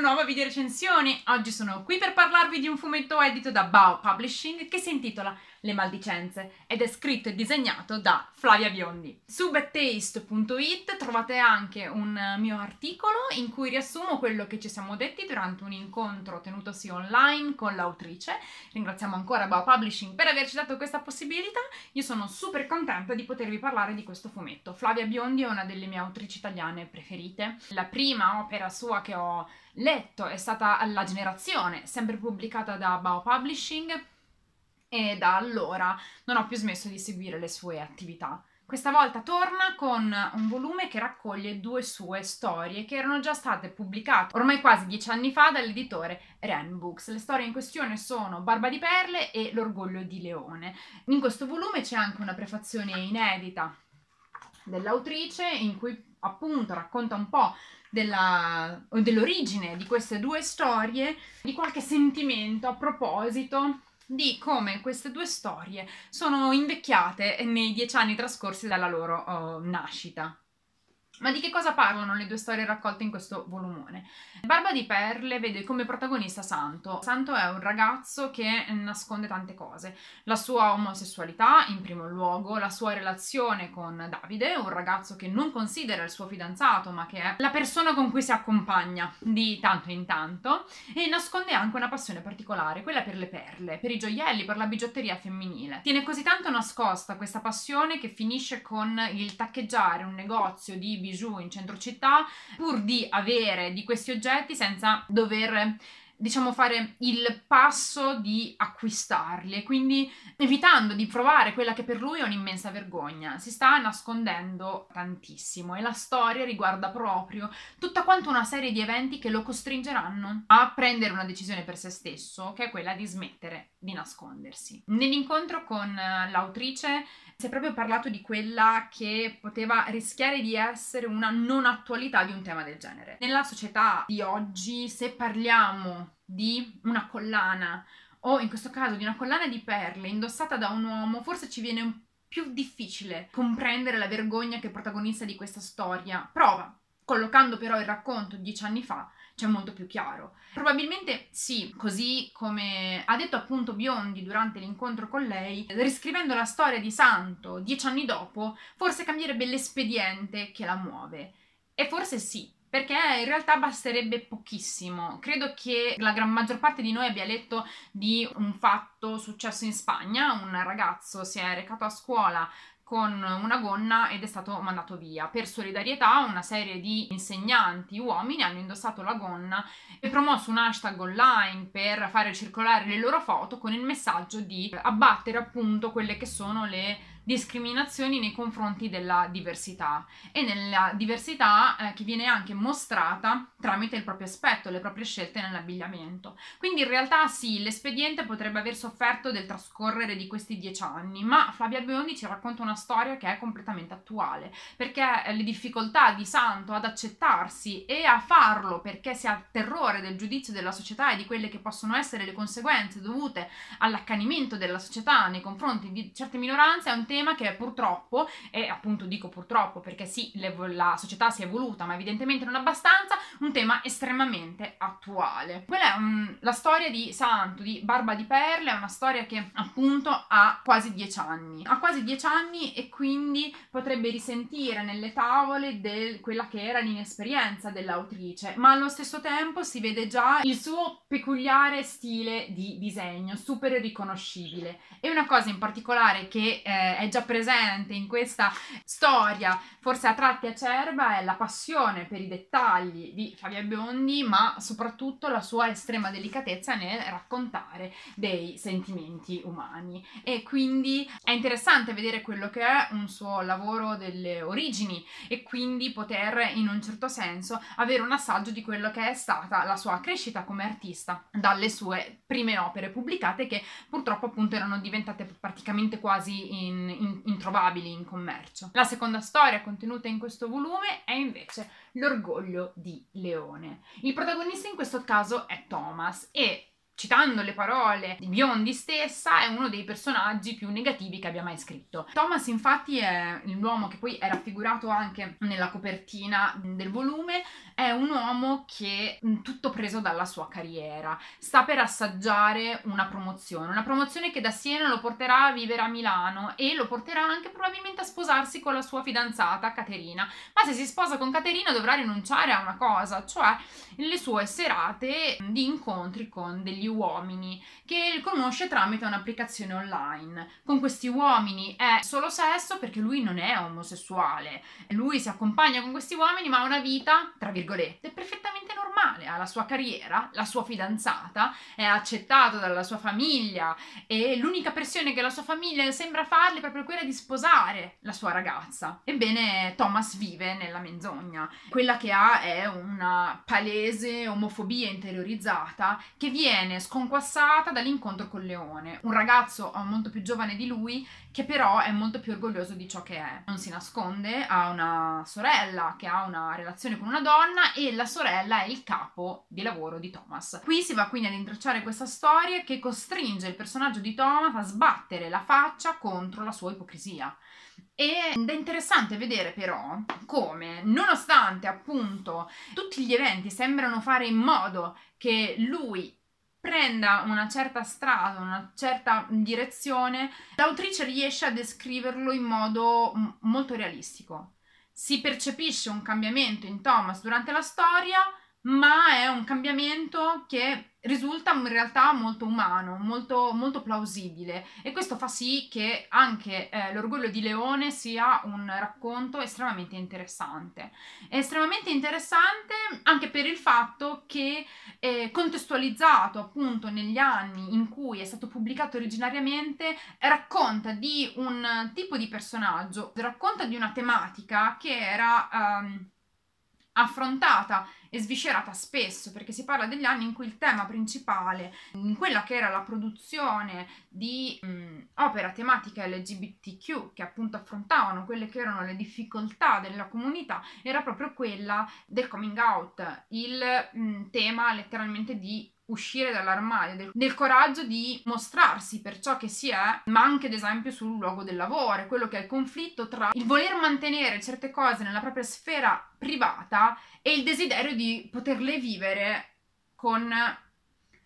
nuova video recensione. Oggi sono qui per parlarvi di un fumetto edito da Bao Publishing che si intitola Le maldicenze ed è scritto e disegnato da Flavia Biondi. Su badtaste.it trovate anche un mio articolo in cui riassumo quello che ci siamo detti durante un incontro tenutosi online con l'autrice. Ringraziamo ancora Bao Publishing per averci dato questa possibilità. Io sono super contenta di potervi parlare di questo fumetto. Flavia Biondi è una delle mie autrici italiane preferite. La prima opera sua che ho letto è stata La generazione, sempre pubblicata da Bao Publishing e da allora non ho più smesso di seguire le sue attività. Questa volta torna con un volume che raccoglie due sue storie che erano già state pubblicate ormai quasi dieci anni fa dall'editore Ren Books. Le storie in questione sono Barba di Perle e L'orgoglio di Leone. In questo volume c'è anche una prefazione inedita dell'autrice in cui appunto racconta un po' della, dell'origine di queste due storie, di qualche sentimento a proposito di come queste due storie sono invecchiate nei dieci anni trascorsi dalla loro oh, nascita. Ma di che cosa parlano le due storie raccolte in questo volumone? Barba di Perle vede come protagonista Santo. Santo è un ragazzo che nasconde tante cose. La sua omosessualità, in primo luogo, la sua relazione con Davide, un ragazzo che non considera il suo fidanzato, ma che è la persona con cui si accompagna di tanto in tanto, e nasconde anche una passione particolare, quella per le perle, per i gioielli, per la bigiotteria femminile. Tiene così tanto nascosta questa passione che finisce con il taccheggiare un negozio di bijou in centro città pur di avere di questi oggetti senza dover diciamo fare il passo di acquistarli e quindi evitando di provare quella che per lui è un'immensa vergogna. Si sta nascondendo tantissimo e la storia riguarda proprio tutta quanta una serie di eventi che lo costringeranno a prendere una decisione per se stesso, che è quella di smettere di nascondersi. Nell'incontro con l'autrice si è proprio parlato di quella che poteva rischiare di essere una non attualità di un tema del genere. Nella società di oggi, se parliamo di una collana o in questo caso di una collana di perle indossata da un uomo, forse ci viene più difficile comprendere la vergogna che è protagonista di questa storia. Prova, collocando però il racconto dieci anni fa, c'è molto più chiaro. Probabilmente sì, così come ha detto appunto Biondi durante l'incontro con lei, riscrivendo la storia di Santo dieci anni dopo, forse cambierebbe l'espediente che la muove. E forse sì, perché in realtà basterebbe pochissimo. Credo che la gran maggior parte di noi abbia letto di un fatto successo in Spagna, un ragazzo si è recato a scuola con una gonna ed è stato mandato via. Per solidarietà una serie di insegnanti uomini hanno indossato la gonna e promosso un hashtag online per fare circolare le loro foto con il messaggio di abbattere appunto quelle che sono le discriminazioni nei confronti della diversità e nella diversità eh, che viene anche mostrata tramite il proprio aspetto, le proprie scelte nell'abbigliamento. Quindi in realtà sì, l'espediente potrebbe aver sofferto del trascorrere di questi dieci anni, ma Flavia Biondi ci racconta una storia che è completamente attuale, perché le difficoltà di Santo ad accettarsi e a farlo perché si ha terrore del giudizio della società e di quelle che possono essere le conseguenze dovute all'accanimento della società nei confronti di certe minoranze è un tema che purtroppo, e appunto dico purtroppo perché sì, la società si è evoluta, ma evidentemente non abbastanza, un tema estremamente attuale. Quella è um, la storia di Santo, di Barba di Perle, è una storia che appunto ha quasi dieci anni. Ha quasi dieci anni e quindi potrebbe risentire nelle tavole del, quella che era l'inesperienza dell'autrice, ma allo stesso tempo si vede già il suo peculiare stile di disegno, super riconoscibile. E una cosa in particolare che eh, è già presente in questa storia, forse a tratti acerba, è la passione per i dettagli di Fabia Biondi, ma soprattutto la sua estrema delicatezza nel raccontare dei sentimenti umani. E quindi è interessante vedere quello che è un suo lavoro delle origini e quindi poter in un certo senso avere un assaggio di quello che è stata la sua crescita come artista dalle sue prime opere pubblicate che purtroppo appunto erano diventate praticamente quasi in in, introvabili in commercio. La seconda storia contenuta in questo volume è invece L'orgoglio di Leone. Il protagonista in questo caso è Thomas e citando le parole di Biondi stessa, è uno dei personaggi più negativi che abbia mai scritto. Thomas, infatti, è l'uomo che poi è raffigurato anche nella copertina del volume, è un uomo che tutto preso dalla sua carriera, sta per assaggiare una promozione, una promozione che da Siena lo porterà a vivere a Milano e lo porterà anche probabilmente a sposarsi con la sua fidanzata Caterina. Ma se si sposa con Caterina dovrà rinunciare a una cosa, cioè le sue serate di incontri con degli uomini che conosce tramite un'applicazione online. Con questi uomini è solo sesso perché lui non è omosessuale. Lui si accompagna con questi uomini ma ha una vita, tra virgolette, perfettamente normale. Ha la sua carriera, la sua fidanzata, è accettato dalla sua famiglia e l'unica pressione che la sua famiglia sembra fargli è proprio quella di sposare la sua ragazza. Ebbene, Thomas vive nella menzogna. Quella che ha è una palese omofobia interiorizzata che viene sconquassata dall'incontro con Leone, un ragazzo molto più giovane di lui che però è molto più orgoglioso di ciò che è. Non si nasconde, ha una sorella che ha una relazione con una donna e la sorella è il capo di lavoro di Thomas. Qui si va quindi ad intrecciare questa storia che costringe il personaggio di Thomas a sbattere la faccia contro la sua ipocrisia. Ed è interessante vedere però come, nonostante appunto tutti gli eventi sembrano fare in modo che lui prenda una certa strada, una certa direzione, l'autrice riesce a descriverlo in modo molto realistico. Si percepisce un cambiamento in Thomas durante la storia, ma è un cambiamento che risulta in realtà molto umano, molto, molto plausibile e questo fa sì che anche eh, l'orgoglio di Leone sia un racconto estremamente interessante. È estremamente interessante anche per il fatto che è contestualizzato appunto negli anni in cui è stato pubblicato originariamente racconta di un tipo di personaggio, racconta di una tematica che era um, affrontata e sviscerata spesso perché si parla degli anni in cui il tema principale in quella che era la produzione di mh, opera tematica LGBTQ che appunto affrontavano quelle che erano le difficoltà della comunità era proprio quella del coming out il mh, tema letteralmente di uscire dall'armadio, del, coraggio di mostrarsi per ciò che si è, ma anche ad esempio sul luogo del lavoro, quello che è il conflitto tra il voler mantenere certe cose nella propria sfera privata e il desiderio di poterle vivere con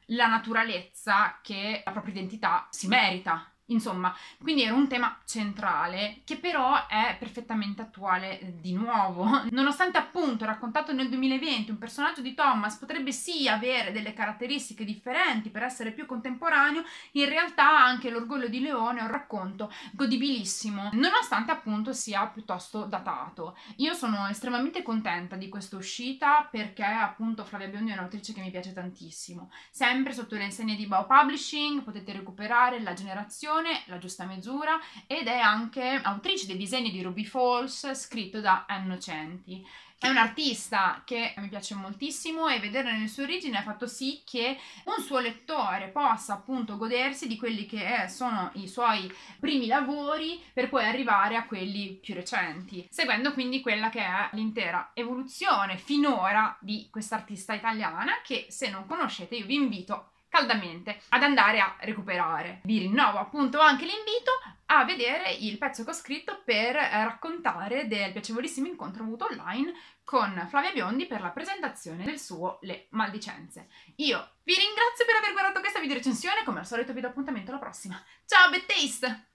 la naturalezza che la propria identità si merita. Insomma, quindi era un tema centrale che però è perfettamente attuale eh, di nuovo. Nonostante appunto raccontato nel 2020 un personaggio di Thomas potrebbe sì avere delle caratteristiche differenti per essere più contemporaneo, in realtà anche l'orgoglio di Leone è un racconto godibilissimo, nonostante appunto sia piuttosto datato. Io sono estremamente contenta di questa uscita perché appunto Flavia Biondi è un'autrice che mi piace tantissimo. Sempre sotto le insegne di Bao Publishing potete recuperare La generazione La giusta misura ed è anche autrice dei disegni di Ruby Falls scritto da Innocenti. È un artista che mi piace moltissimo e vederla nelle sue origini ha fatto sì che un suo lettore possa appunto godersi di quelli che sono i suoi primi lavori per poi arrivare a quelli più recenti, seguendo quindi quella che è l'intera evoluzione finora di questa artista italiana che se non conoscete io vi invito caldamente ad andare a recuperare. Vi rinnovo appunto anche l'invito a vedere il pezzo che ho scritto per eh, raccontare del piacevolissimo incontro avuto online con Flavia Biondi per la presentazione del suo Le Maldicenze. Io vi ringrazio per aver guardato questa video recensione, come al solito vi do appuntamento alla prossima. Ciao, Taste!